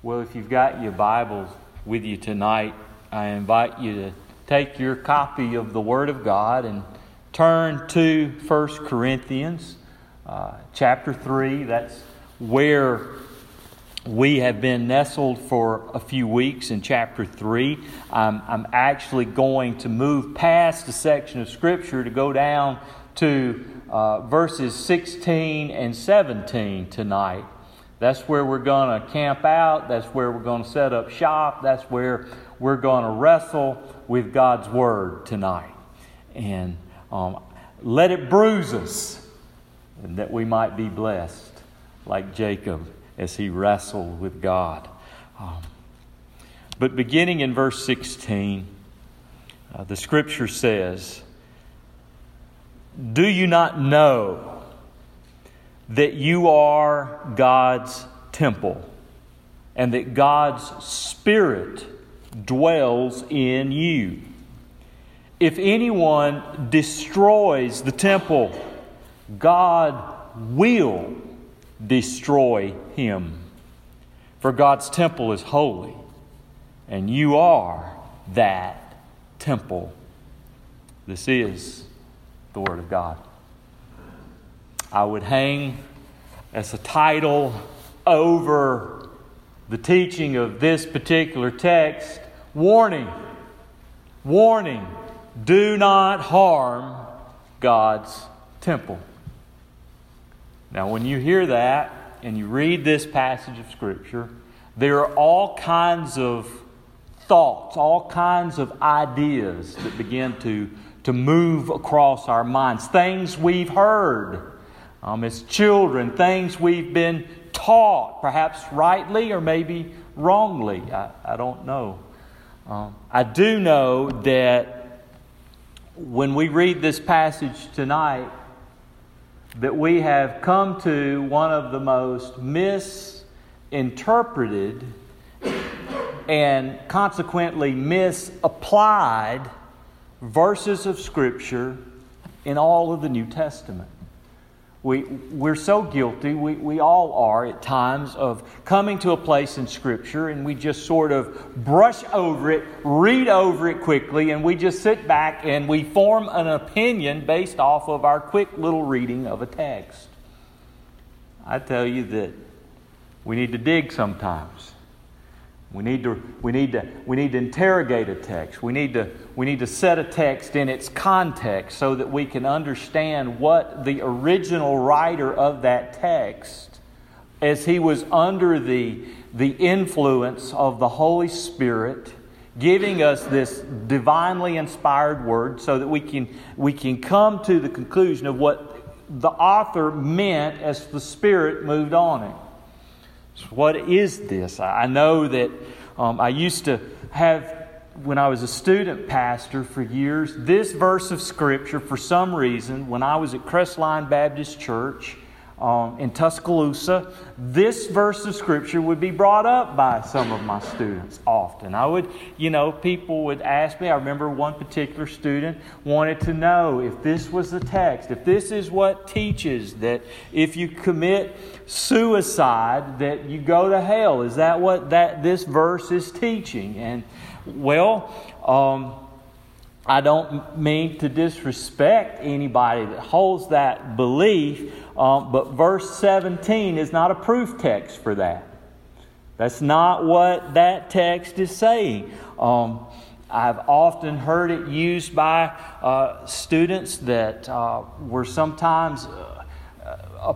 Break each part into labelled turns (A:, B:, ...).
A: Well, if you've got your Bibles with you tonight, I invite you to take your copy of the Word of God and turn to 1 Corinthians uh, chapter 3. That's where we have been nestled for a few weeks in chapter 3. I'm, I'm actually going to move past a section of Scripture to go down to uh, verses 16 and 17 tonight. That's where we're going to camp out. That's where we're going to set up shop. That's where we're going to wrestle with God's Word tonight. And um, let it bruise us, that we might be blessed like Jacob as he wrestled with God. Um, but beginning in verse 16, uh, the scripture says, Do you not know? That you are God's temple and that God's Spirit dwells in you. If anyone destroys the temple, God will destroy him. For God's temple is holy, and you are that temple. This is the Word of God. I would hang as a title over the teaching of this particular text. Warning, warning, do not harm God's temple. Now, when you hear that and you read this passage of Scripture, there are all kinds of thoughts, all kinds of ideas that begin to, to move across our minds, things we've heard um, as children, things we've been taught, perhaps rightly or maybe wrongly. I, I don't know. Um, I do know that when we read this passage tonight, that we have come to one of the most misinterpreted and consequently misapplied verses of Scripture in all of the New Testament. We, we're so guilty, we, we all are at times, of coming to a place in Scripture and we just sort of brush over it, read over it quickly, and we just sit back and we form an opinion based off of our quick little reading of a text. I tell you that we need to dig sometimes. We need to, we need to, we need to interrogate a text. We need, to, we need to set a text in its context so that we can understand what the original writer of that text, as he was under the, the influence of the Holy Spirit, giving us this divinely inspired word so that we can, we can come to the conclusion of what the author meant as the Spirit moved on it. What is this? I know that um, I used to have, when I was a student pastor for years, this verse of Scripture, for some reason, when I was at Crestline Baptist Church, um, in Tuscaloosa, this verse of Scripture would be brought up by some of my students often. I would, you know, people would ask me. I remember one particular student wanted to know if this was the text, if this is what teaches that if you commit suicide, that you go to hell. Is that what that this verse is teaching? And well, um, I don't mean to disrespect anybody that holds that belief, um, but verse 17 is not a proof text for that. That's not what that text is saying. Um, I've often heard it used by uh, students that uh, were sometimes uh, uh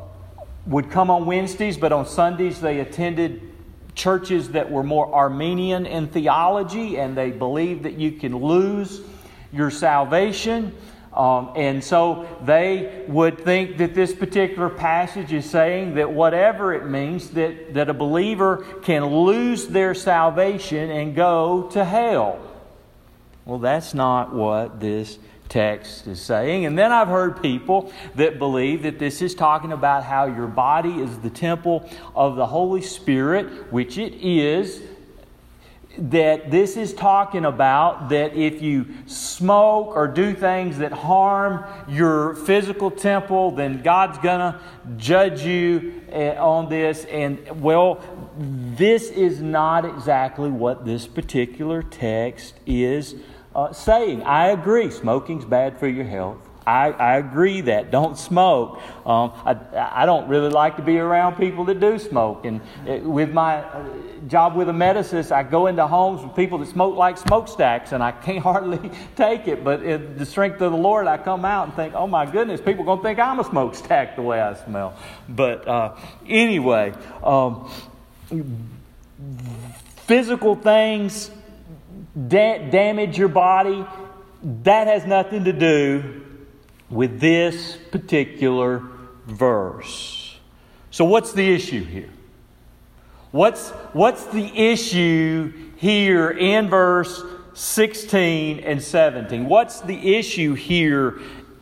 A: would come on Wednesdays, but on Sundays they attended churches that were more Arminian in theology, and they believed that you can lose your salvation. Um, and so they would think that this particular passage is saying that whatever it means, that, that a believer can lose their salvation and go to hell. Well, that's not what this text is saying. And then I've heard people that believe that this is talking about how your body is the temple of the Holy Spirit, which it is that this is talking about that if you smoke or do things that harm your physical temple, then God's going to judge you eh, on this. And, well, this is not exactly what this particular text is uh, saying. I agree, smoking's bad for your health. I, I agree that. Don't smoke. Um, I, I don't really like to be around people that do smoke. And with my uh, job with a medicist, I go into homes with people that smoke like smokestacks, and I can't hardly take it. But in the strength of the Lord, I come out and think, oh my goodness, people are going to think I'm a smokestack the way I smell. But uh, anyway, um, physical things da- damage your body. That has nothing to do with this particular verse. So, what's the issue here? What's, what's the issue here in verse 16 and 17? What's the issue here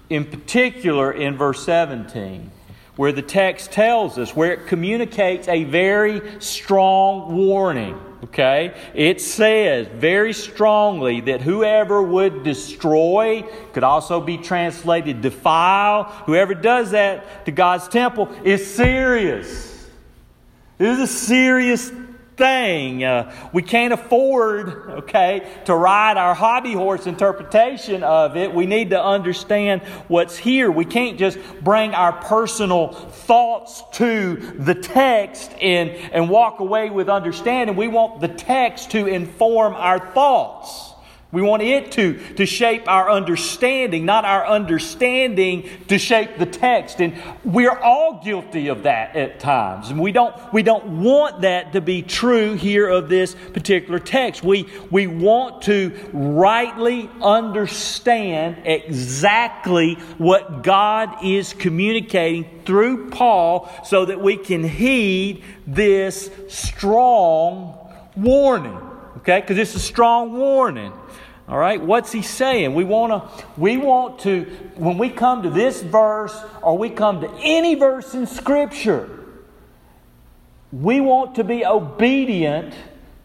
A: in particular in verse 17? Where the text tells us, where it communicates a very strong warning. Okay? It says very strongly that whoever would destroy, could also be translated defile, whoever does that to God's temple is serious. It is a serious thing. Uh, we can't afford, okay, to ride our hobby horse interpretation of it. We need to understand what's here. We can't just bring our personal thoughts to the text and, and walk away with understanding. We want the text to inform our thoughts. We want it to, to shape our understanding, not our understanding to shape the text. And we're all guilty of that at times. And we don't, we don't want that to be true here of this particular text. We, we want to rightly understand exactly what God is communicating through Paul so that we can heed this strong warning. Okay? Because it's a strong warning. All right, what's he saying? We want to we want to when we come to this verse or we come to any verse in scripture, we want to be obedient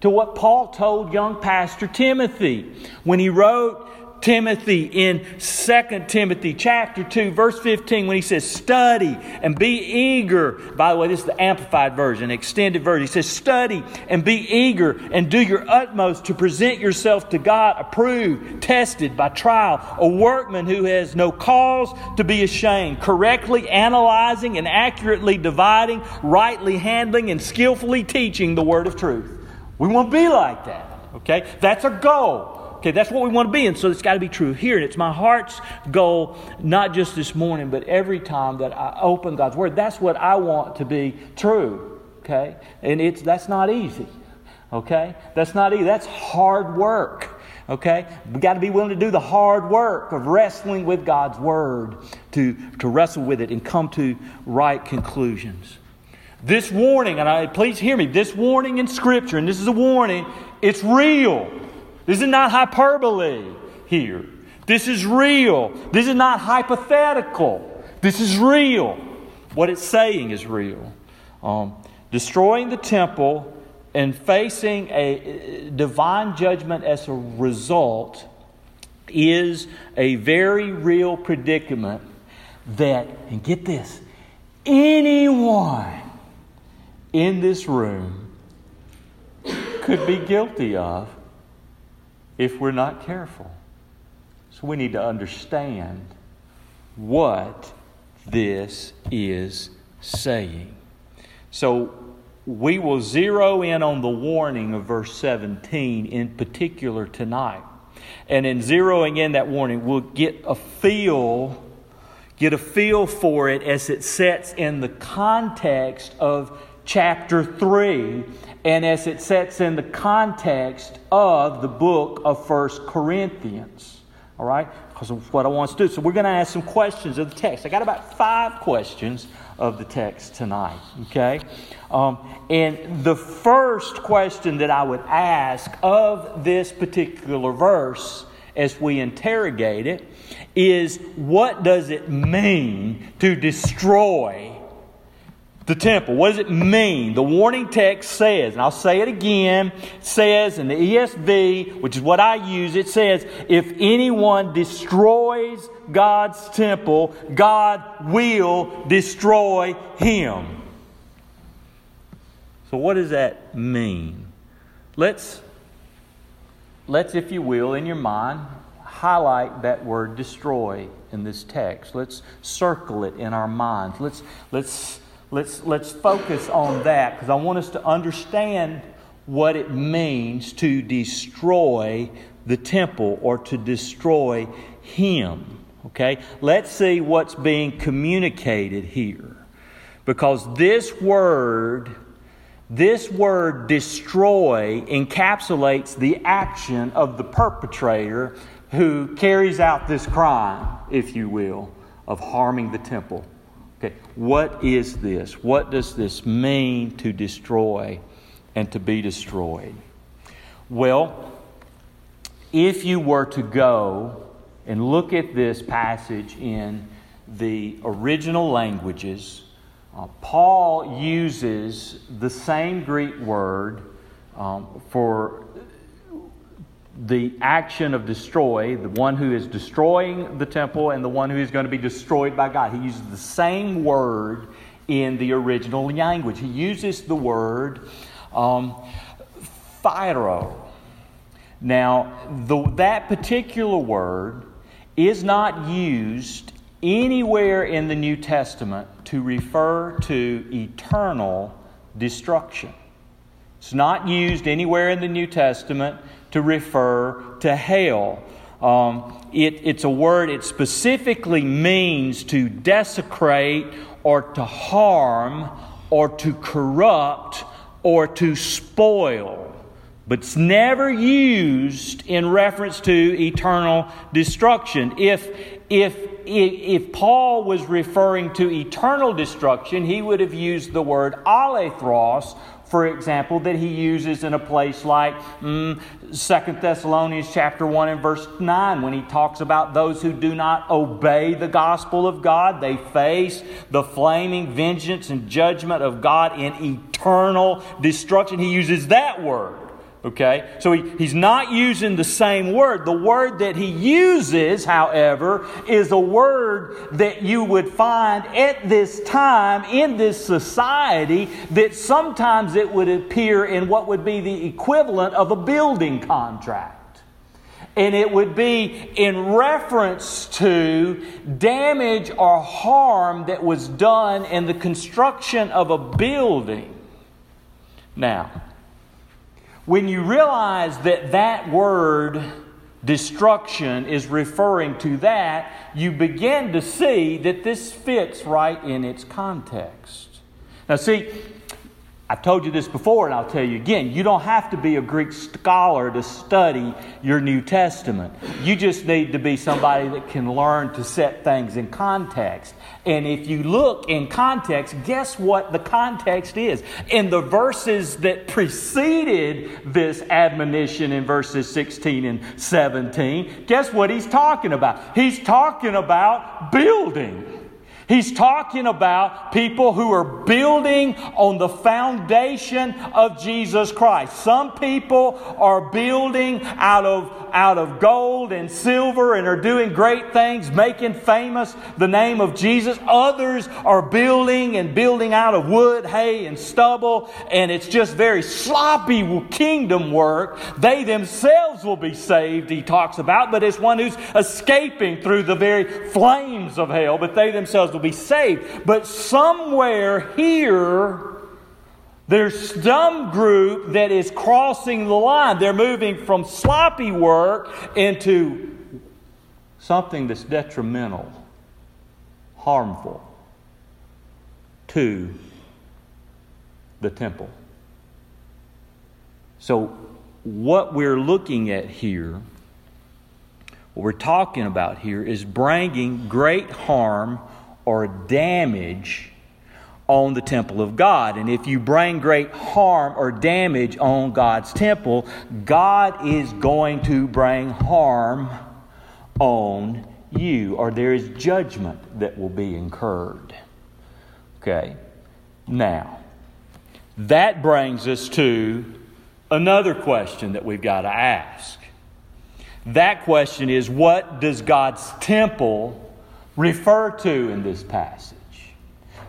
A: to what Paul told young pastor Timothy when he wrote Timothy in 2 Timothy chapter 2 verse 15 when he says study and be eager. By the way this is the amplified version extended version. He says study and be eager and do your utmost to present yourself to God approved tested by trial a workman who has no cause to be ashamed correctly analyzing and accurately dividing rightly handling and skillfully teaching the word of truth. We want to be like that okay? That's a goal Okay, that's what we want to be, and so it's got to be true here. And it's my heart's goal, not just this morning, but every time that I open God's Word. That's what I want to be true. Okay, and it's that's not easy. Okay, that's not easy. That's hard work. Okay, we got to be willing to do the hard work of wrestling with God's Word to to wrestle with it and come to right conclusions. This warning, and I please hear me. This warning in Scripture, and this is a warning. It's real. This is not hyperbole here. This is real. This is not hypothetical. This is real. What it's saying is real. Um, destroying the temple and facing a divine judgment as a result is a very real predicament that, and get this, anyone in this room could be guilty of if we're not careful. So we need to understand what this is saying. So we will zero in on the warning of verse 17 in particular tonight. And in zeroing in that warning, we'll get a feel get a feel for it as it sets in the context of chapter 3 and as it sets in the context of the book of First Corinthians. All right? Because of what I want to do. So we're going to ask some questions of the text. I got about five questions of the text tonight. Okay? Um, and the first question that I would ask of this particular verse as we interrogate it is what does it mean to destroy the temple. What does it mean? The warning text says, and I'll say it again, says in the ESV, which is what I use, it says, if anyone destroys God's temple, God will destroy him. So what does that mean? Let's let's if you will in your mind highlight that word destroy in this text. Let's circle it in our minds. Let's let's let's, let's focus on that because I want us to understand what it means to destroy the temple or to destroy Him. Okay? Let's see what's being communicated here. Because this word, this word destroy encapsulates the action of the perpetrator who carries out this crime, if you will, of harming the temple. Okay, what is this? What does this mean to destroy and to be destroyed? Well, if you were to go and look at this passage in the original languages, uh, Paul uses the same Greek word um, for the action of destroy, the one who is destroying the temple and the one who is going to be destroyed by God. He uses the same word in the original language. He uses the word um, phtheiro. Now, the, that particular word is not used anywhere in the New Testament to refer to eternal destruction. It's not used anywhere in the New Testament to refer to hell. Um, it, it's a word, it specifically means to desecrate or to harm or to corrupt or to spoil. But it's never used in reference to eternal destruction. If, if, if Paul was referring to eternal destruction, he would have used the word olethros for example, that he uses in a place like mm, 2 Thessalonians chapter 1 and verse 9 when he talks about those who do not obey the gospel of God. They face the flaming vengeance and judgment of God in eternal destruction. He uses that word. Okay? So he, he's not using the same word. The word that he uses, however, is a word that you would find at this time in this society that sometimes it would appear in what would be the equivalent of a building contract. And it would be in reference to damage or harm that was done in the construction of a building. Now, when you realize that that word destruction is referring to that, you begin to see that this fits right in its context. Now, see, I've told you this before, and I'll tell you again. You don't have to be a Greek scholar to study your New Testament. You just need to be somebody that can learn to set things in context. And if you look in context, guess what the context is? In the verses that preceded this admonition in verses 16 and 17, guess what he's talking about? He's talking about building. He's talking about people who are building on the foundation of Jesus Christ. Some people are building out of, out of gold and silver and are doing great things, making famous the name of Jesus. Others are building and building out of wood, hay, and stubble, and it's just very sloppy kingdom work. They themselves will be saved, he talks about, but it's one who's escaping through the very flames of hell, but they themselves will be saved. But somewhere here, there's some group that is crossing the line. They're moving from sloppy work into something that's detrimental, harmful to the temple. So, what we're looking at here, what we're talking about here, is bringing great harm or damage on the temple of God. And if you bring great harm or damage on God's temple, God is going to bring harm on you, or there is judgment that will be incurred. Okay? Now, that brings us to another question that we've got to ask. That question is what does God's temple refer to in this passage?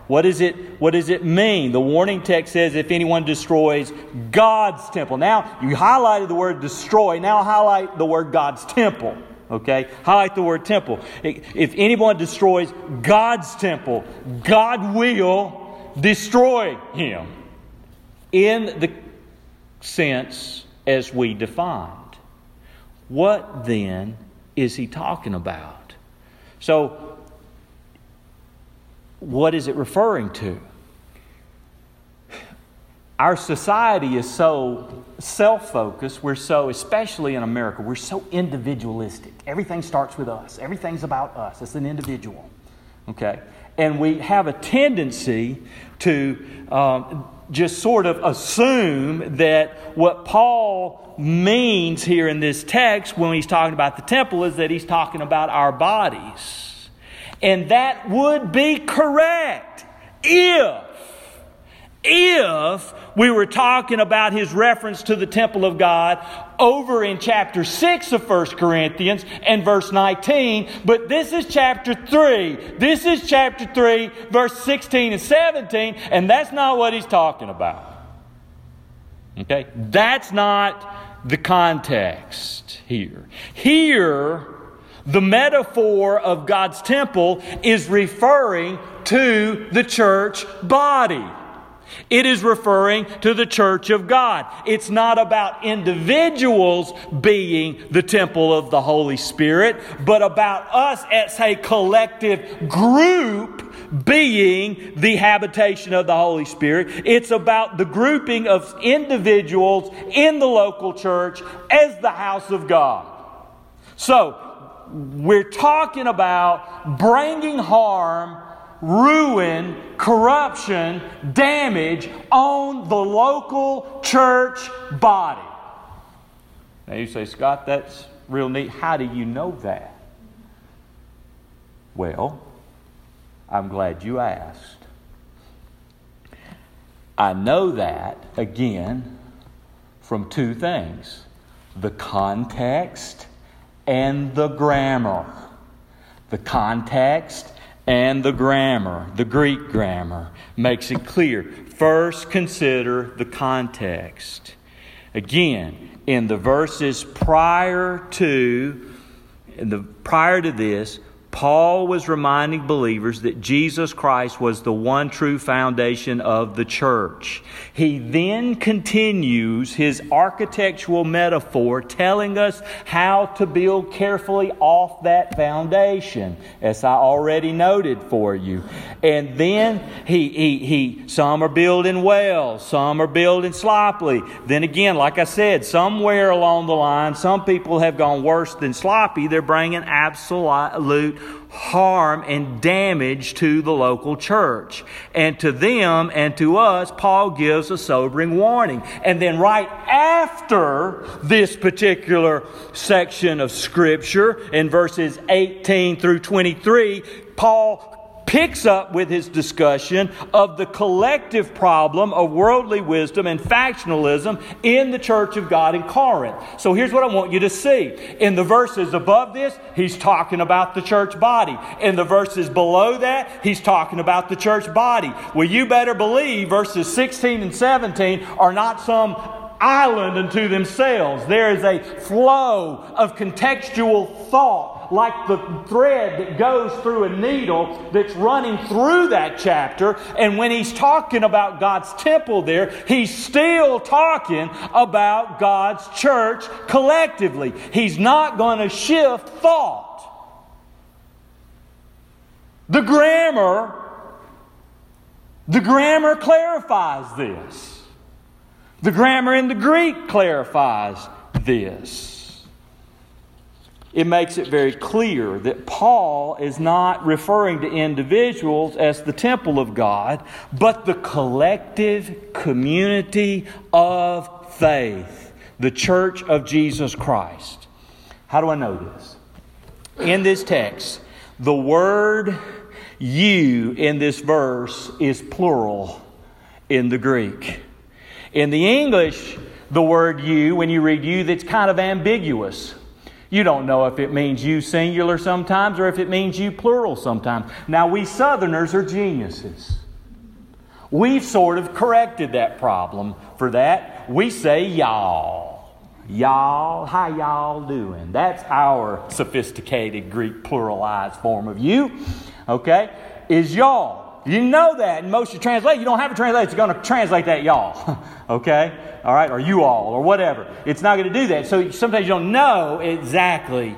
A: What, is it, what does it mean? The warning text says if anyone destroys God's temple. Now, you highlighted the word destroy. Now, highlight the word God's temple. Okay? Highlight the word temple. If anyone destroys God's temple, God will destroy him in the sense as we defined. What then is he talking about? So, what is it referring to? Our society is so self focused. We're so, especially in America, we're so individualistic. Everything starts with us, everything's about us. It's an individual. Okay? And we have a tendency to um, just sort of assume that what Paul means here in this text when he's talking about the temple is that he's talking about our bodies. And that would be correct if if we were talking about his reference to the temple of God over in chapter 6 of 1 Corinthians and verse 19, but this is chapter 3. This is chapter 3, verse 16 and 17, and that's not what he's talking about. Okay? That's not the context here. Here, the metaphor of God's temple is referring to the church body. It is referring to the church of God. It's not about individuals being the temple of the Holy Spirit, but about us as a collective group being the habitation of the Holy Spirit. It's about the grouping of individuals in the local church as the house of God. So, we're talking about bringing harm ruin, corruption, damage on the local church body. Now you say, Scott, that's real neat. How do you know that? Well, I'm glad you asked. I know that, again, from two things the context and the grammar. The context and the grammar, the Greek grammar, makes it clear. First, consider the context. Again, in the verses prior to, in the, prior to this, Paul was reminding believers that Jesus Christ was the one true foundation of the church. He then continues his architectural metaphor, telling us how to build carefully off that foundation, as I already noted for you. And then he, he, he some are building well, some are building sloppily. Then again, like I said, somewhere along the line, some people have gone worse than sloppy. They're bringing absolute harm and damage to the local church. And to them and to us, Paul gives a sobering warning. And then, right after this particular section of Scripture, in verses 18 through 23, Paul picks up with his discussion of the collective problem of worldly wisdom and factionalism in the church of God in Corinth. So here's what I want you to see. In the verses above this, he's talking about the church body. In the verses below that, he's talking about the church body. Well, you better believe verses 16 and 17 are not some island unto themselves. There is a flow of contextual thought like the thread that goes through a needle that's running through that chapter. And when he's talking about God's temple there, he's still talking about God's church collectively. He's not going to shift thought. The grammar, the grammar clarifies this. The grammar in the Greek clarifies this it makes it very clear that Paul is not referring to individuals as the temple of God, but the collective community of faith, the church of Jesus Christ. How do I know this? In this text, the word you in this verse is plural, in the Greek. In the English, the word you, when you read you, that's kind of ambiguous. You don't know if it means you singular sometimes or if it means you plural sometimes. Now, we Southerners are geniuses. We've sort of corrected that problem for that. We say y'all. Y'all, how y'all doing? That's our sophisticated Greek pluralized form of you. Okay? Is y'all. You know that in most of your translate. You don't have a translation. It's going to translate that y'all. okay? All right? Or you all, or whatever. It's not going to do that. So sometimes you don't know exactly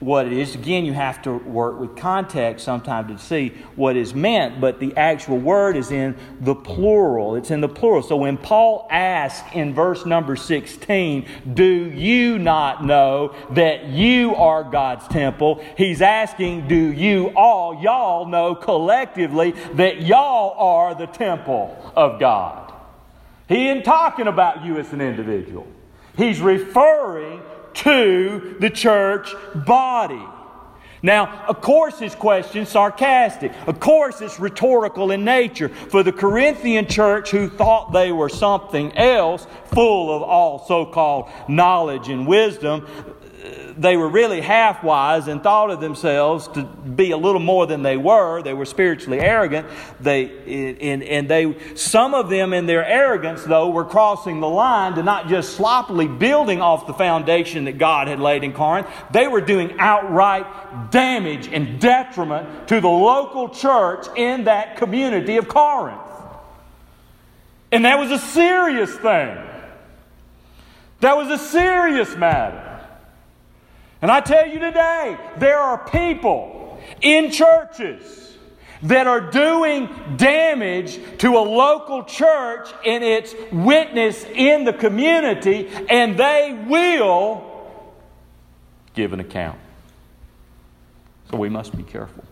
A: what it is. Again, you have to work with context sometimes to see what is meant, but the actual word is in the plural. It's in the plural. So when Paul asks in verse number 16, Do you not know that you are God's temple? He's asking, Do you all, y'all know collectively that y'all are the temple of God? He ain't talking about you as an individual. He's referring to the church body. Now, of course, his question sarcastic. Of course, it's rhetorical in nature. For the Corinthian church who thought they were something else, full of all so called knowledge and wisdom, they were really half wise and thought of themselves to be a little more than they were. They were spiritually arrogant. They, and, and they, some of them in their arrogance, though, were crossing the line to not just sloppily building off the foundation that God had laid in Corinth. They were doing outright damage and detriment to the local church in that community of Corinth. And that was a serious thing. That was a serious matter. And I tell you today, there are people in churches that are doing damage to a local church in its witness in the community, and they will give an account. So we must be careful.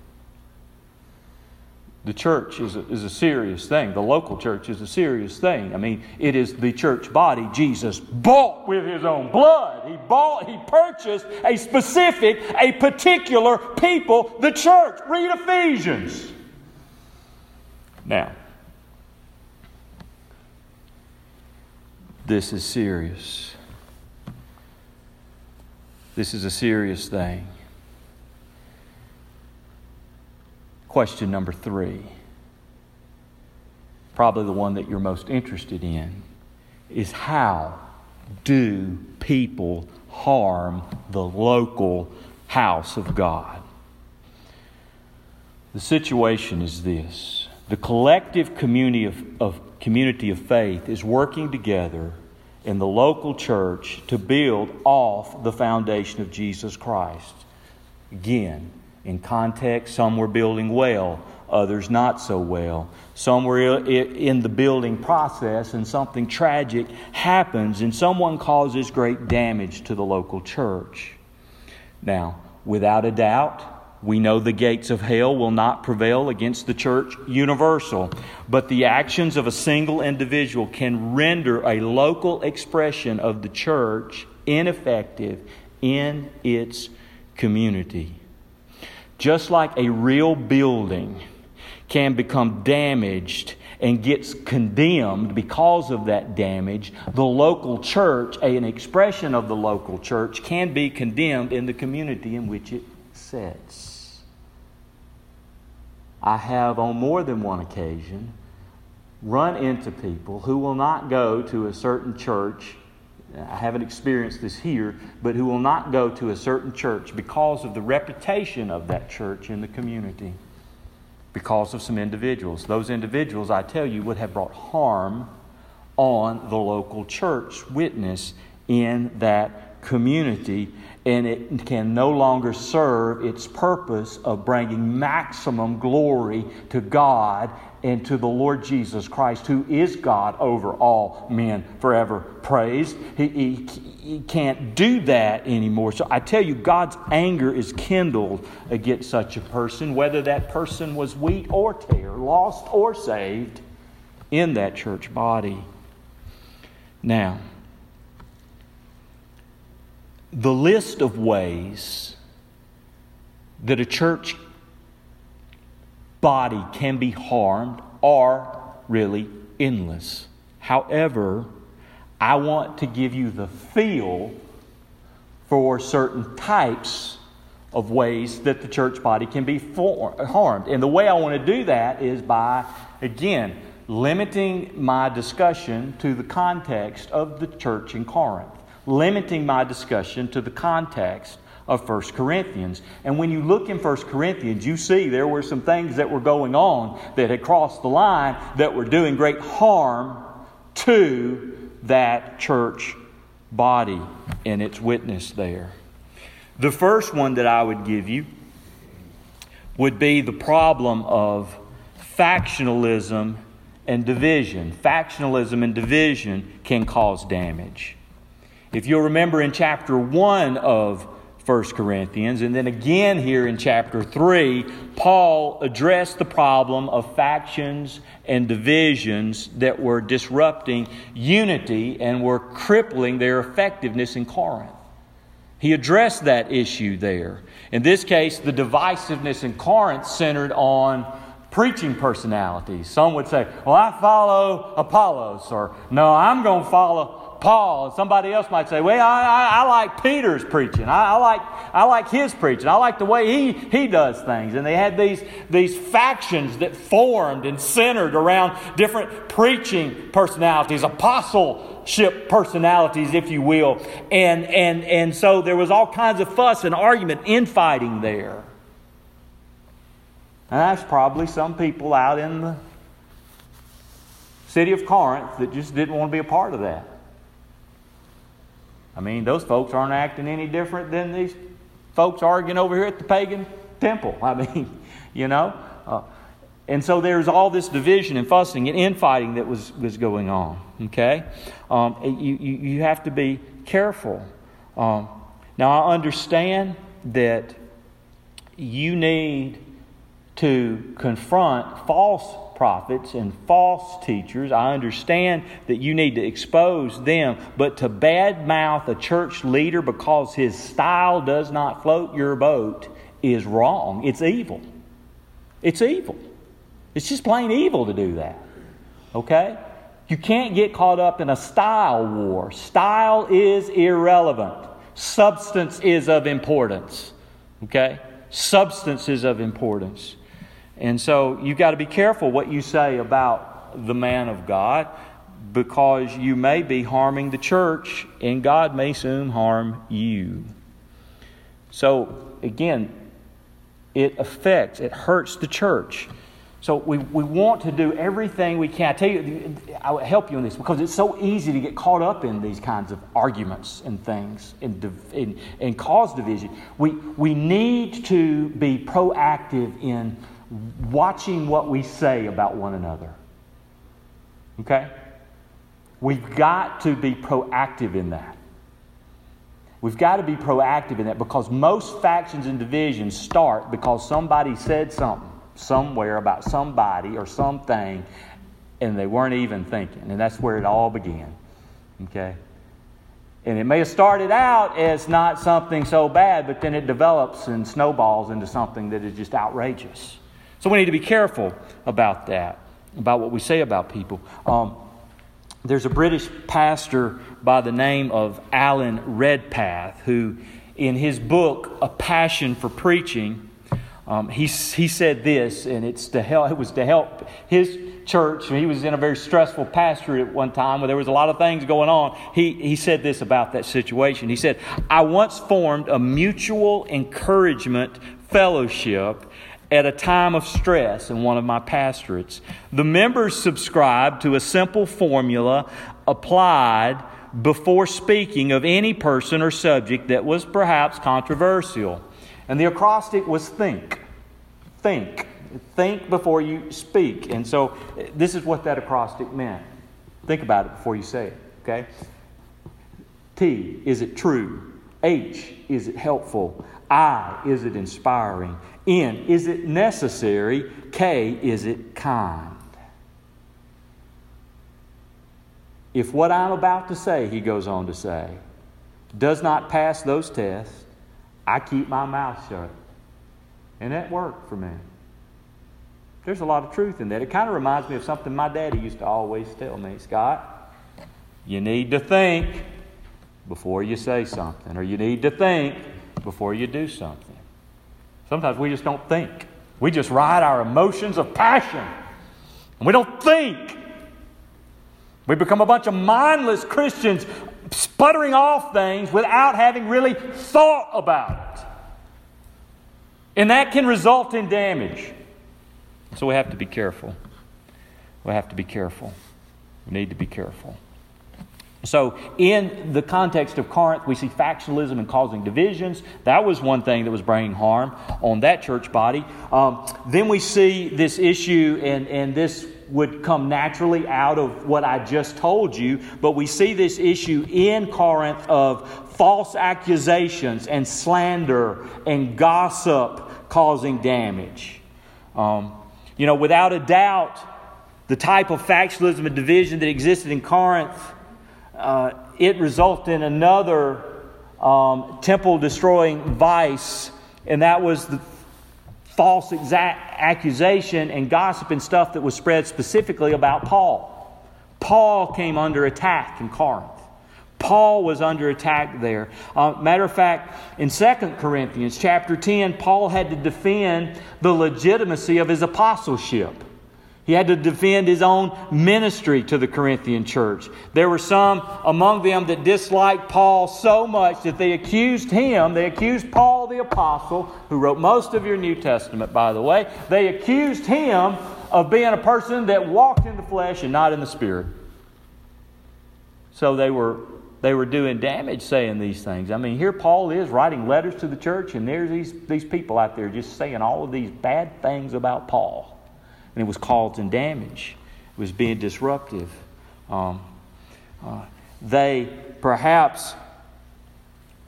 A: The church is a, is a serious thing. The local church is a serious thing. I mean, it is the church body Jesus bought with his own blood. He bought, he purchased a specific, a particular people, the church. Read Ephesians. Now, this is serious. This is a serious thing. Question number three, probably the one that you're most interested in, is how do people harm the local house of God? The situation is this the collective community of, of, community of faith is working together in the local church to build off the foundation of Jesus Christ. Again, in context, some were building well, others not so well. Some were in the building process, and something tragic happens, and someone causes great damage to the local church. Now, without a doubt, we know the gates of hell will not prevail against the church universal, but the actions of a single individual can render a local expression of the church ineffective in its community. Just like a real building can become damaged and gets condemned because of that damage, the local church, an expression of the local church, can be condemned in the community in which it sits. I have, on more than one occasion, run into people who will not go to a certain church I haven't experienced this here, but who will not go to a certain church because of the reputation of that church in the community, because of some individuals. Those individuals, I tell you, would have brought harm on the local church witness in that community, and it can no longer serve its purpose of bringing maximum glory to God and to the Lord Jesus Christ, who is God over all men forever praised. He, he, he, can't do that anymore. So I tell you, God's anger is kindled against such a person, whether that person was wheat or tare, lost or saved in that church body. Now, the list of ways that a church body can be harmed are really endless. However, I want to give you the feel for certain types of ways that the church body can be harmed. And the way I want to do that is by, again, limiting my discussion to the context of the church in Corinth, limiting my discussion to the context of 1 Corinthians. And when you look in 1 Corinthians, you see there were some things that were going on that had crossed the line that were doing great harm to that church body and its witness there. The first one that I would give you would be the problem of factionalism and division. Factionalism and division can cause damage. If you'll remember in chapter 1 of 1 Corinthians. And then again here in chapter 3, Paul addressed the problem of factions and divisions that were disrupting unity and were crippling their effectiveness in Corinth. He addressed that issue there. In this case, the divisiveness in Corinth centered on preaching personalities. Some would say, Well, I follow Apollos, or No, I'm going to follow Paul, somebody else might say, Well, I, I, I like Peter's preaching. I, I, like, I like his preaching. I like the way he, he does things. And they had these, these factions that formed and centered around different preaching personalities, apostleship personalities, if you will. And, and, and so there was all kinds of fuss and argument, infighting there. And that's probably some people out in the city of Corinth that just didn't want to be a part of that. I mean, those folks aren't acting any different than these folks arguing over here at the pagan temple. I mean, you know? Uh, and so there's all this division and fussing and infighting that was, was going on. Okay? Um, you, you, you have to be careful. Um, now, I understand that you need to confront false prophets and false teachers. I understand that you need to expose them, but to badmouth a church leader because his style does not float your boat is wrong. It's evil. It's evil. It's just plain evil to do that. Okay? You can't get caught up in a style war. Style is irrelevant. Substance is of importance. Okay? Substance is of importance. And so you've got to be careful what you say about the man of God because you may be harming the church and God may soon harm you. So, again, it affects, it hurts the church. So we, we want to do everything we can. I tell you, I will help you in this because it's so easy to get caught up in these kinds of arguments and things and, and, and cause division. We, we need to be proactive in watching what we say about one another. Okay? We've got to be proactive in that. We've got to be proactive in that because most factions and divisions start because somebody said something somewhere about somebody or something and they weren't even thinking. And that's where it all began. Okay? And it may have started out as not something so bad, but then it develops and snowballs into something that is just outrageous. So we need to be careful about that, about what we say about people. Um, there's a British pastor by the name of Alan Redpath who, in his book, A Passion for Preaching, um, he, he said this, and it's to help, it was to help his church. He was in a very stressful pastorate at one time where there was a lot of things going on. He, he said this about that situation. He said, I once formed a mutual encouragement fellowship at a time of stress in one of my pastorates. The members subscribed to a simple formula applied before speaking of any person or subject that was perhaps controversial. And the acrostic was think. Think. Think before you speak. And so this is what that acrostic meant. Think about it before you say it, okay? T, is it true? H, is it helpful? I, is it inspiring? N, is it necessary? K, is it kind? If what I'm about to say, he goes on to say, does not pass those tests, I keep my mouth shut. And that worked for me. There's a lot of truth in that. It kind of reminds me of something my daddy used to always tell me Scott, you need to think before you say something, or you need to think before you do something. Sometimes we just don't think. We just ride our emotions of passion, and we don't think. We become a bunch of mindless Christians sputtering off things without having really thought about it. And that can result in damage. So we have to be careful. We have to be careful. We need to be careful. So, in the context of Corinth, we see factionalism and causing divisions. That was one thing that was bringing harm on that church body. Um, then we see this issue, and, and this would come naturally out of what I just told you, but we see this issue in Corinth of false accusations and slander and gossip causing damage. Um, you know, without a doubt, the type of factionalism and division that existed in Corinth, uh, it resulted in another um, temple destroying vice, and that was the false exact accusation and gossip and stuff that was spread specifically about Paul. Paul came under attack in Corinth. Paul was under attack there. Uh, matter of fact, in 2 Corinthians chapter 10, Paul had to defend the legitimacy of his apostleship. He had to defend his own ministry to the Corinthian church. There were some among them that disliked Paul so much that they accused him, they accused Paul the apostle, who wrote most of your New Testament, by the way, they accused him of being a person that walked in the flesh and not in the spirit. So they were they were doing damage saying these things. I mean, here Paul is writing letters to the church, and there's these, these people out there just saying all of these bad things about Paul. And it was causing damage, it was being disruptive. Um, uh, they perhaps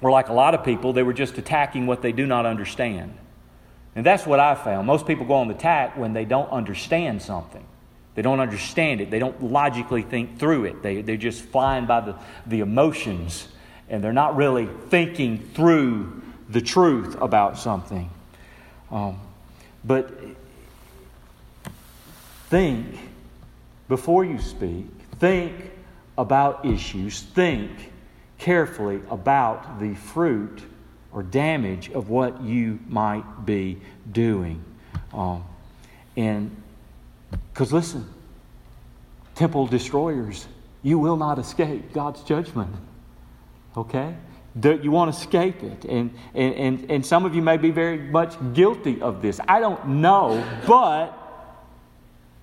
A: were like a lot of people, they were just attacking what they do not understand. And that's what I found. Most people go on the attack when they don't understand something. They don't understand it. They don't logically think through it. They, they're just flying by the, the emotions and they're not really thinking through the truth about something. Um, but think before you speak, think about issues, think carefully about the fruit or damage of what you might be doing. Um, and because listen, temple destroyers, you will not escape God's judgment. Okay? You want to escape it. And, and, and, and some of you may be very much guilty of this. I don't know, but,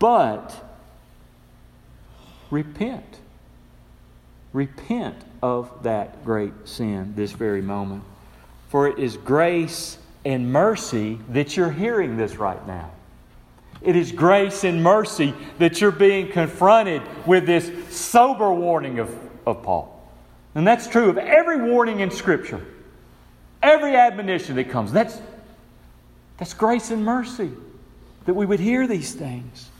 A: but, repent. Repent of that great sin this very moment. For it is grace and mercy that you're hearing this right now. It is grace and mercy that you're being confronted with this sober warning of, of Paul. And that's true of every warning in Scripture, every admonition that comes. That's, that's grace and mercy that we would hear these things.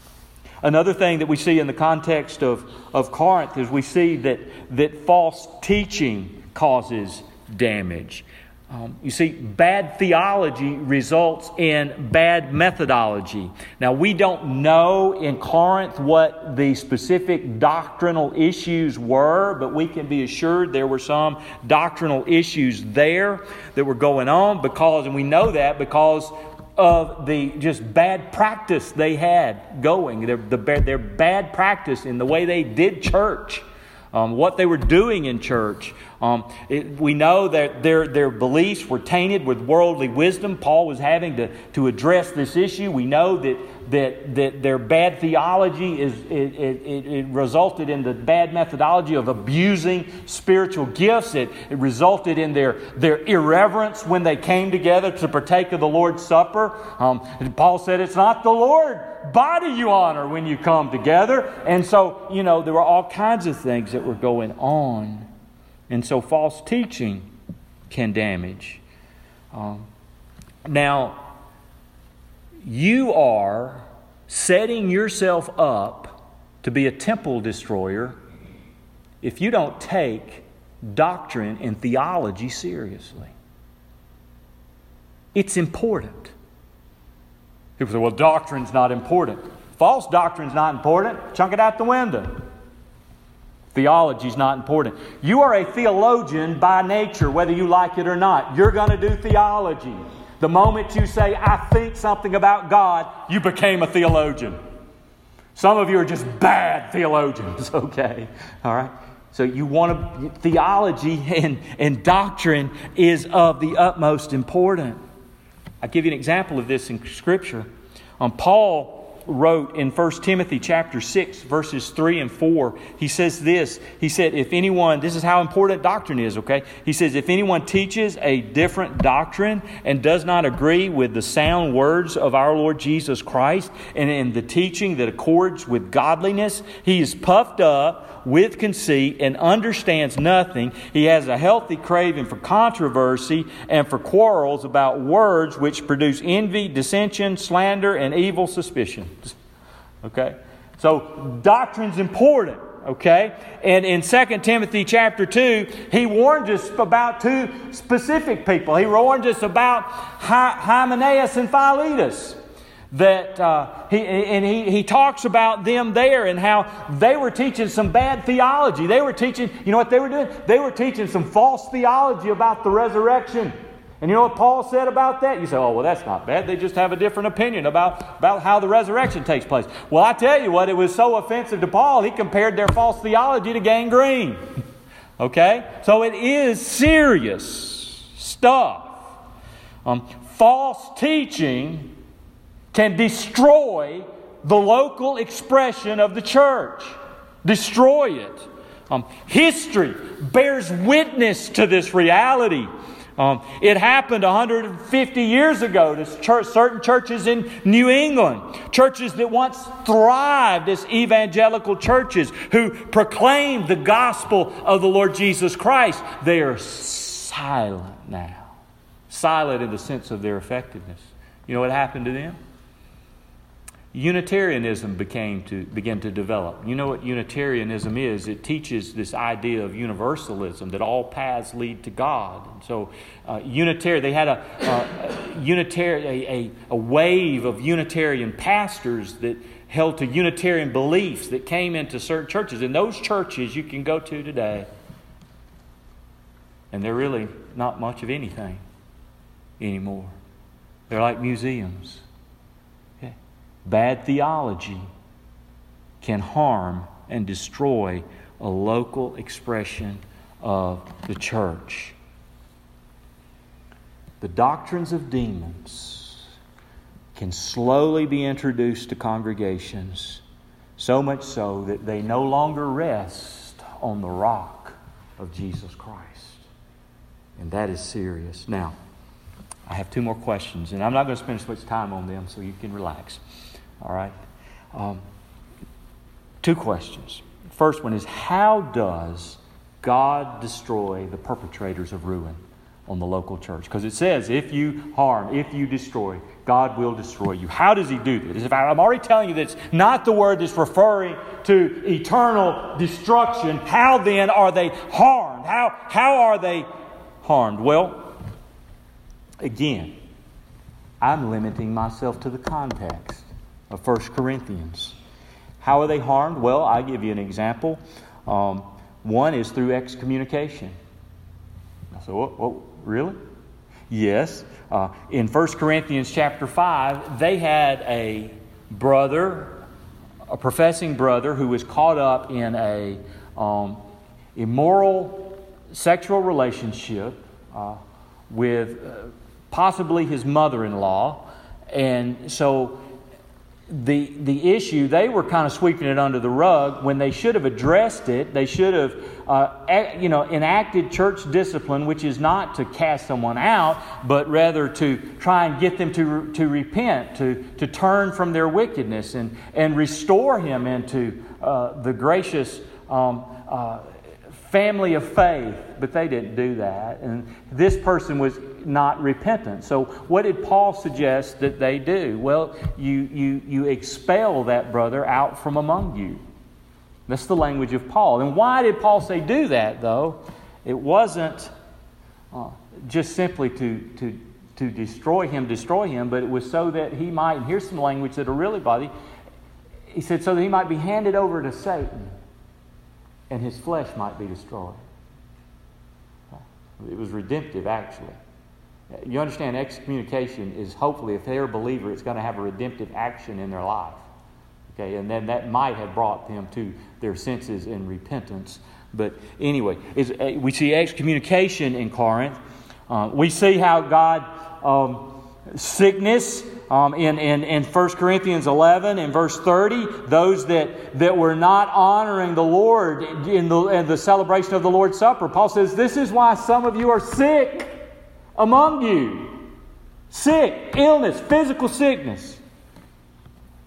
A: Another thing that we see in the context of, of Corinth is we see that, that false teaching causes damage. Um, you see, bad theology results in bad methodology. Now, we don't know in Corinth what the specific doctrinal issues were, but we can be assured there were some doctrinal issues there that were going on because, and we know that because of the just bad practice they had going, their, the, their bad practice in the way they did church um, what they were doing in church. Um, it, we know that their, their beliefs were tainted with worldly wisdom. Paul was having to, to address this issue. We know that, that, that their bad theology is, it, it, it resulted in the bad methodology of abusing spiritual gifts. It, it resulted in their, their irreverence when they came together to partake of the Lord's Supper. Um, Paul said, It's not the Lord body you honor when you come together. And so, you know, there were all kinds of things that were going on. And so, false teaching can damage. Um, now, you are setting yourself up to be a temple destroyer if you don't take doctrine and theology seriously. It's important. People say, well, doctrine's not important. False doctrine's not important. Chunk it out the window. Theology's not important. You are a theologian by nature, whether you like it or not. You're going to do theology. The moment you say, I think something about God, you became a theologian. Some of you are just bad theologians, okay? All right? So you want to, theology and, and doctrine is of the utmost importance. I'll give you an example of this in Scripture. Um, Paul wrote in 1 Timothy chapter 6 verses 3 and 4 he says this he said if anyone this is how important doctrine is okay he says if anyone teaches a different doctrine and does not agree with the sound words of our Lord Jesus Christ and in the teaching that accords with godliness he is puffed up with conceit and understands nothing. He has a healthy craving for controversy and for quarrels about words which produce envy, dissension, slander, and evil suspicions. Okay? So, doctrine's important okay and in 2 timothy chapter 2 he warned us about two specific people he warned us about hymenaeus and philetus that uh, he, and he, he talks about them there and how they were teaching some bad theology. They were teaching, you know what they were doing? They were teaching some false theology about the resurrection. And you know what Paul said about that? You say, oh, well, that's not bad. They just have a different opinion about, about how the resurrection takes place. Well, I tell you what, it was so offensive to Paul, he compared their false theology to gangrene. okay? So it is serious stuff. Um, false teaching can destroy the local expression of the church, destroy it. Um, history bears witness to this reality. Um, it happened 150 years ago to church, certain churches in New England, churches that once thrived as evangelical churches who proclaimed the gospel of the Lord Jesus Christ. They are silent now. Silent in the sense of their effectiveness. You know what happened to them? Unitarianism became to begin to develop. You know what Unitarianism is? It teaches this idea of universalism that all paths lead to God. And so, uh, Unitarian, they had a, Unitarian, a, a wave of Unitarian pastors that held to Unitarian beliefs that came into certain churches. And those churches you can go to today, and they're really not much of anything anymore. They're like museums. Bad theology can harm and destroy a local expression of the church. The doctrines of demons can slowly be introduced to congregations, so much so that they no longer rest on the rock of Jesus Christ. And that is serious. Now, I have two more questions, and I'm not going to spend so much time on them, so you can relax. All right? Um, two questions. First one is How does God destroy the perpetrators of ruin on the local church? Because it says, if you harm, if you destroy, God will destroy you. How does He do this? If I, I'm already telling you that it's not the word that's referring to eternal destruction, how then are they harmed? How, how are they harmed? Well, again, I'm limiting myself to the context of 1 Corinthians. How are they harmed? Well, I'll give you an example. Um, one is through excommunication. So, what, what, really? Yes. Uh, in 1 Corinthians chapter 5, they had a brother, a professing brother, who was caught up in a um, immoral sexual relationship uh, with uh, possibly his mother in law. And so the, the issue, they were kind of sweeping it under the rug when they should have addressed it. They should have, uh, you know, enacted church discipline, which is not to cast someone out, but rather to try and get them to, to repent, to, to turn from their wickedness and, and restore him into uh, the gracious um, uh, family of faith. But they didn't do that. And this person was not repentant. So, what did Paul suggest that they do? Well, you, you, you expel that brother out from among you. That's the language of Paul. And why did Paul say do that, though? It wasn't uh, just simply to, to to destroy him, destroy him, but it was so that he might, and here's some language that'll really bother you. He said, so that he might be handed over to Satan and his flesh might be destroyed. It was redemptive, actually. You understand, excommunication is hopefully, if they're a believer, it's going to have a redemptive action in their life. Okay, and then that might have brought them to their senses in repentance. But anyway, uh, we see excommunication in Corinth. Uh, we see how God, um, sickness um, in, in, in 1 Corinthians 11 and verse 30, those that, that were not honoring the Lord in the, in the celebration of the Lord's Supper. Paul says, This is why some of you are sick among you. Sick, illness, physical sickness.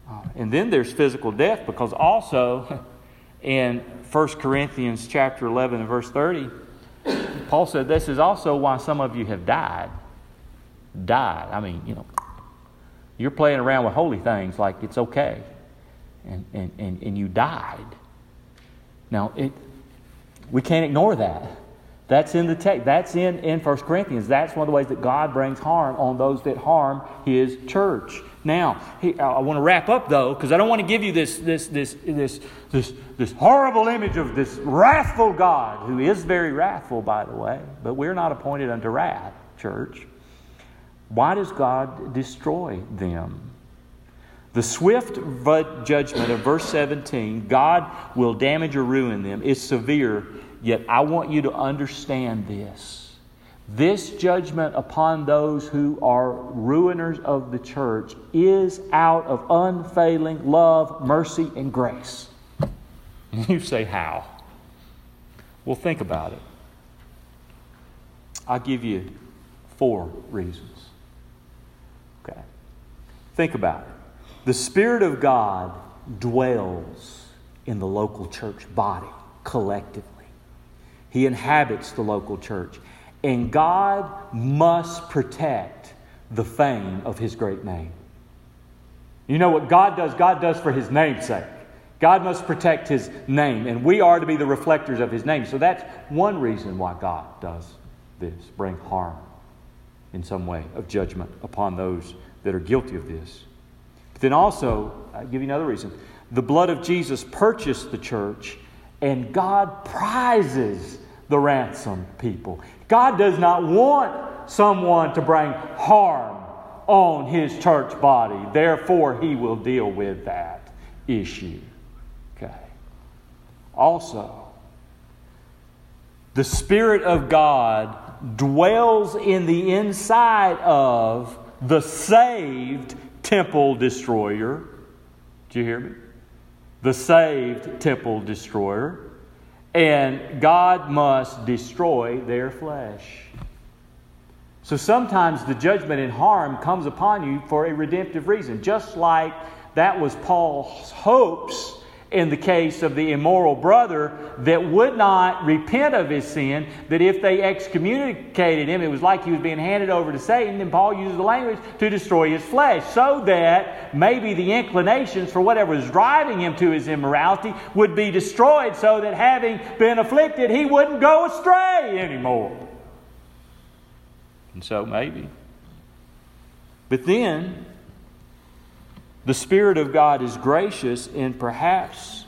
A: Uh, and then there's physical death because also in 1 Corinthians chapter 11 and verse 30, Paul said, This is also why some of you have died. Died. I mean, you know, you're playing around with holy things like it's okay. And, and, and, and you died. Now, it, we can't ignore that. That's in the text. That's in, in 1 Corinthians. That's one of the ways that God brings harm on those that harm his church. Now, he, I want to wrap up though, because I don't want to give you this, this, this, this, this, this horrible image of this wrathful God, who is very wrathful, by the way, but we're not appointed unto wrath, church. Why does God destroy them? The swift judgment of verse 17, God will damage or ruin them, is severe Yet I want you to understand this. This judgment upon those who are ruiners of the church is out of unfailing love, mercy, and grace. You say, How? Well, think about it. I'll give you four reasons. Okay. Think about it. The Spirit of God dwells in the local church body collectively. He inhabits the local church. And God must protect the fame of His great name. You know what God does? God does for His name's sake. God must protect His name, and we are to be the reflectors of His name. So that's one reason why God does this bring harm in some way of judgment upon those that are guilty of this. But then also, I'll give you another reason. The blood of Jesus purchased the church and God prizes the ransomed people. God does not want someone to bring harm on his church body. Therefore, he will deal with that issue. Okay. Also, the Spirit of God dwells in the inside of the saved temple destroyer. Do you hear me? The saved temple destroyer, and God must destroy their flesh. So sometimes the judgment and harm comes upon you for a redemptive reason, just like that was Paul's hopes in the case of the immoral brother that would not repent of his sin, that if they excommunicated him, it was like he was being handed over to Satan, and Paul uses the language to destroy his flesh, so that maybe the inclinations for whatever was driving him to his immorality would be destroyed, so that having been afflicted, he wouldn't go astray anymore. And so maybe. But then, the Spirit of God is gracious, and perhaps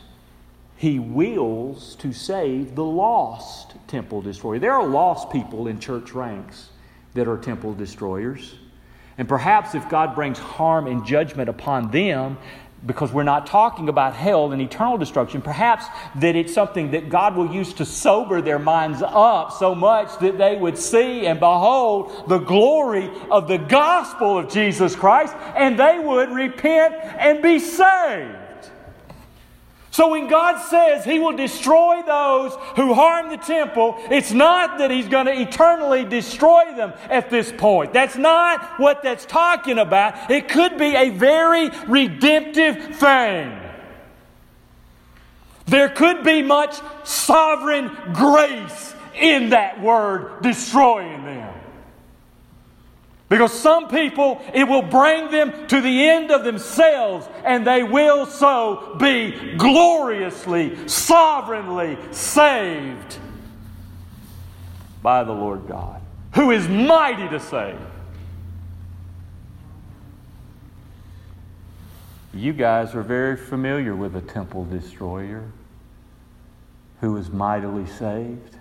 A: He wills to save the lost temple destroyer. There are lost people in church ranks that are temple destroyers. And perhaps if God brings harm and judgment upon them, because we're not talking about hell and eternal destruction, perhaps that it's something that God will use to sober their minds up so much that they would see and behold the glory of the gospel of Jesus Christ and they would repent and be saved. So when God says He will destroy those who harm the temple, it's not that He's going to eternally destroy them at this point. That's not what that's talking about. It could be a very redemptive thing. There could be much sovereign grace in that word, destroying them. Because some people, it will bring them to the end of themselves, and they will so be gloriously, sovereignly saved by the Lord God, who is mighty to save. You guys are very familiar with a temple destroyer who was mightily saved.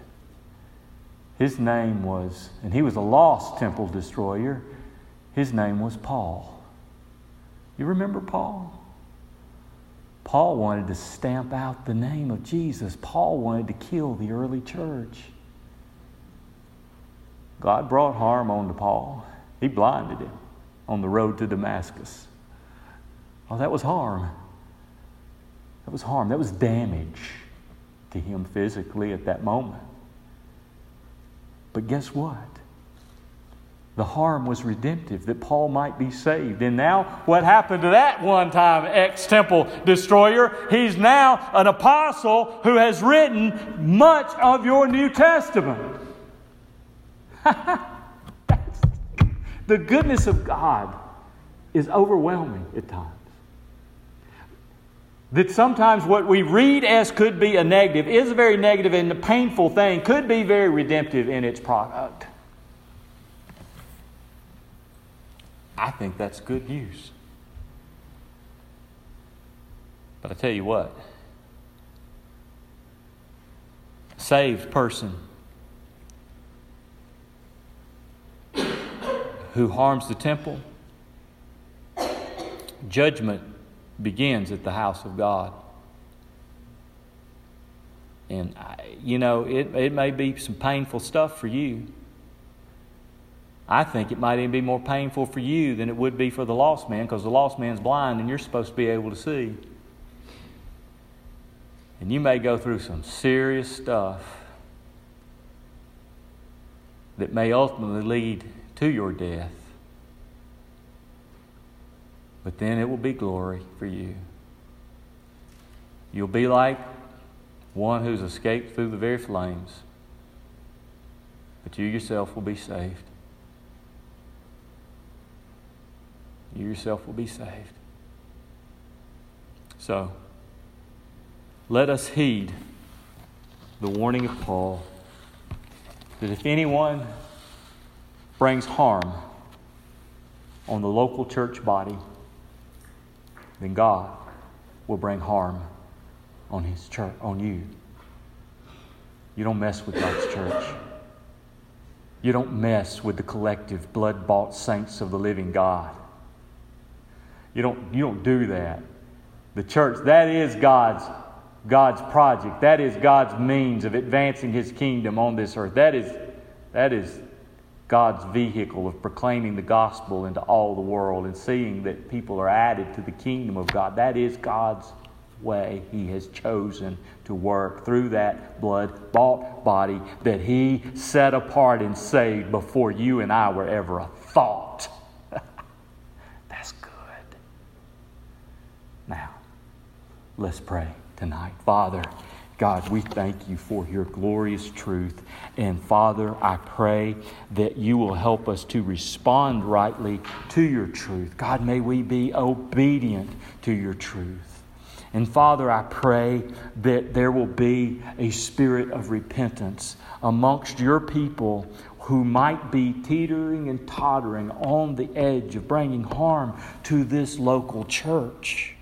A: His name was, and he was a lost temple destroyer. His name was Paul. You remember Paul? Paul wanted to stamp out the name of Jesus. Paul wanted to kill the early church. God brought harm on to Paul. He blinded him on the road to Damascus. Oh, that was harm. That was harm. That was damage to him physically at that moment. But guess what? The harm was redemptive, that Paul might be saved. And now, what happened to that one time ex temple destroyer? He's now an apostle who has written much of your New Testament. the goodness of God is overwhelming at times. That sometimes what we read as could be a negative is a very negative and a painful thing, could be very redemptive in its product. I think that's good news. But I tell you what, saved person who harms the temple, judgment begins at the house of God. And, I, you know, it, it may be some painful stuff for you. I think it might even be more painful for you than it would be for the lost man because the lost man's blind and you're supposed to be able to see. And you may go through some serious stuff that may ultimately lead to your death. But then it will be glory for you. You'll be like one who's escaped through the very flames, but you yourself will be saved. You yourself will be saved. So, let us heed the warning of Paul that if anyone brings harm on the local church body, then God will bring harm on his church, on you. You don't mess with God's church. You don't mess with the collective blood bought saints of the living God. You don't, you don't do that. The church, that is God's, God's project. That is God's means of advancing his kingdom on this earth. That is, that is God's vehicle of proclaiming the gospel into all the world and seeing that people are added to the kingdom of God. That is God's way He has chosen to work through that blood bought body that He set apart and saved before you and I were ever a thought. That's good. Now, let's pray tonight. Father, God, we thank you for your glorious truth. And Father, I pray that you will help us to respond rightly to your truth. God, may we be obedient to your truth. And Father, I pray that there will be a spirit of repentance amongst your people who might be teetering and tottering on the edge of bringing harm to this local church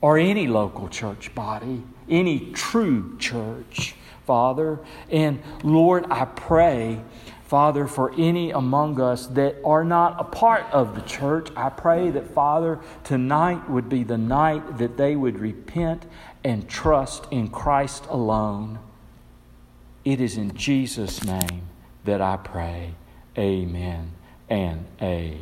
A: or any local church body any true church, Father. And Lord, I pray, Father, for any among us that are not a part of the church, I pray that, Father, tonight would be the night that they would repent and trust in Christ alone. It is in Jesus' name that I pray. Amen and amen.